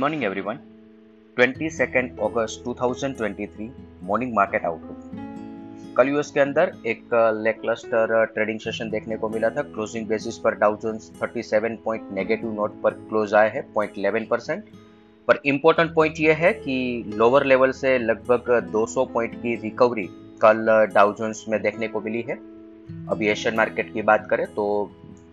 morning, everyone. 22nd अगस्त 2023 morning market outlook कल US के अंदर एक लेकलस्टर ट्रेडिंग सेशन देखने को मिला था। क्लोजिंग बेसिस पर Dow Jones 37 point negative note पर क्लोज आए हैं 0.11 परसेंट पर इंपॉर्टेंट पॉइंट यह है कि लोअर लेवल से लगभग 200 पॉइंट की रिकवरी कल डाउ जोन्स में देखने को मिली है। अभी एशियन मार्केट की बात करें तो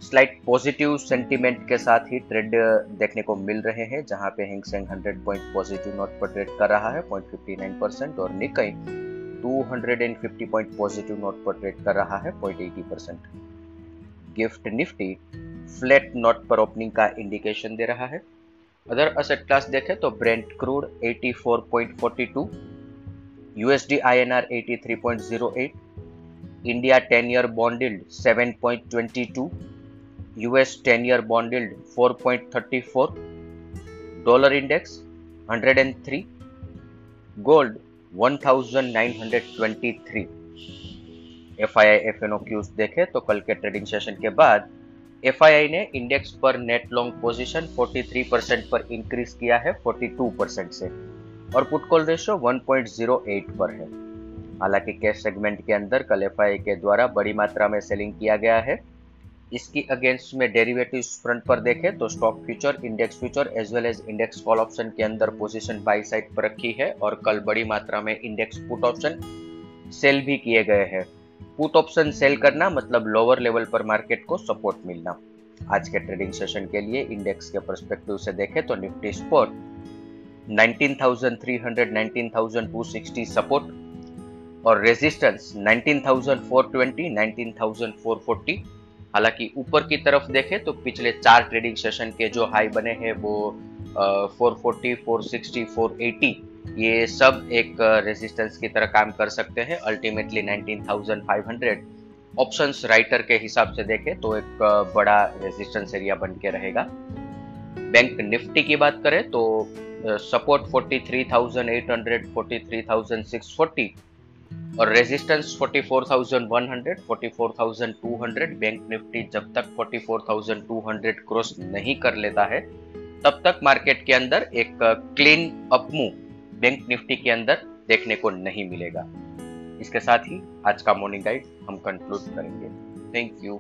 स्लाइट पॉजिटिव सेंटीमेंट के साथ ही ट्रेड देखने को मिल रहे हैं, जहाँ पे Hang Seng 100 point positive note पर ट्रेड कर रहा है 0.59 परसेंट और निकई 250 पॉइंट पॉजिटिव नोट पर ट्रेड कर रहा है 0.80 percent gift Nifty flat note पर ओपनिंग का इंडिकेशन दे रहा है. अदर असेट क्लास देखें तो Brent crude 84.42 USD INR 83.08 India 10 year bond yield 7.22 US 10 year bond yield 4.34, dollar index 103, gold 1923. F I I F and O cues देखे तो कल के ट्रेडिंग सेशन के बाद एफ़ आई आई ने इंडेक्स पर नेट लॉन्ग पोजीशन 43 परसेंट पर increase किया है 42 परसेंट से। और पुट कॉल रेशियो 1.08 पर है। हालाँकि कैश सेगमेंट के अंदर कल आई के द्वारा बड़ी मात्रा में सेलिंग किया गया है। इसकी अगेंस्ट में डेरिवेटिव फ्रंट पर देखें तो stock future index future as well as index call option के अंदर पोजीशन बाई साइड पर रखी है और कल बड़ी मात्रा में इंडेक्स पुट ऑप्शन सेल भी किए गए हैं। पुट ऑप्शन सेल करना मतलब लोअर लेवल पर मार्केट को सपोर्ट मिलना। आज के ट्रेडिंग सेशन के लिए इंडेक्स के परस्पेक्टिव से देखें तो निफ्टी स्पोर्ट 19,300 19,260 सपोर्ट और रेजिस्टेंस 19,420 19,440 हालाँकि ऊपर की तरफ़ देखें तो पिछले चार ट्रेडिंग सेशन के जो हाई बने हैं वो four forty four sixty four eighty ये सब एक रेजिस्टेंस की तरह काम कर सकते हैं। अल्टीमेटली 19,500 ऑप्शंस राइटर के हिसाब से देखें तो एक बड़ा रेजिस्टेंस एरिया बन के रहेगा। बैंक निफ्टी की बात करें तो सपोर्ट 43,800 43,640 और रेजिस्टेंस 44,100, 44,200 बैंक निफ्टी जब तक 44,200 क्रॉस नहीं कर लेता है तब तक मार्केट के अंदर एक clean up move bank Nifty के अंदर देखने को नहीं मिलेगा। इसके साथ ही आज का मॉर्निंग गाइड हम कंक्लूड करेंगे। Thank you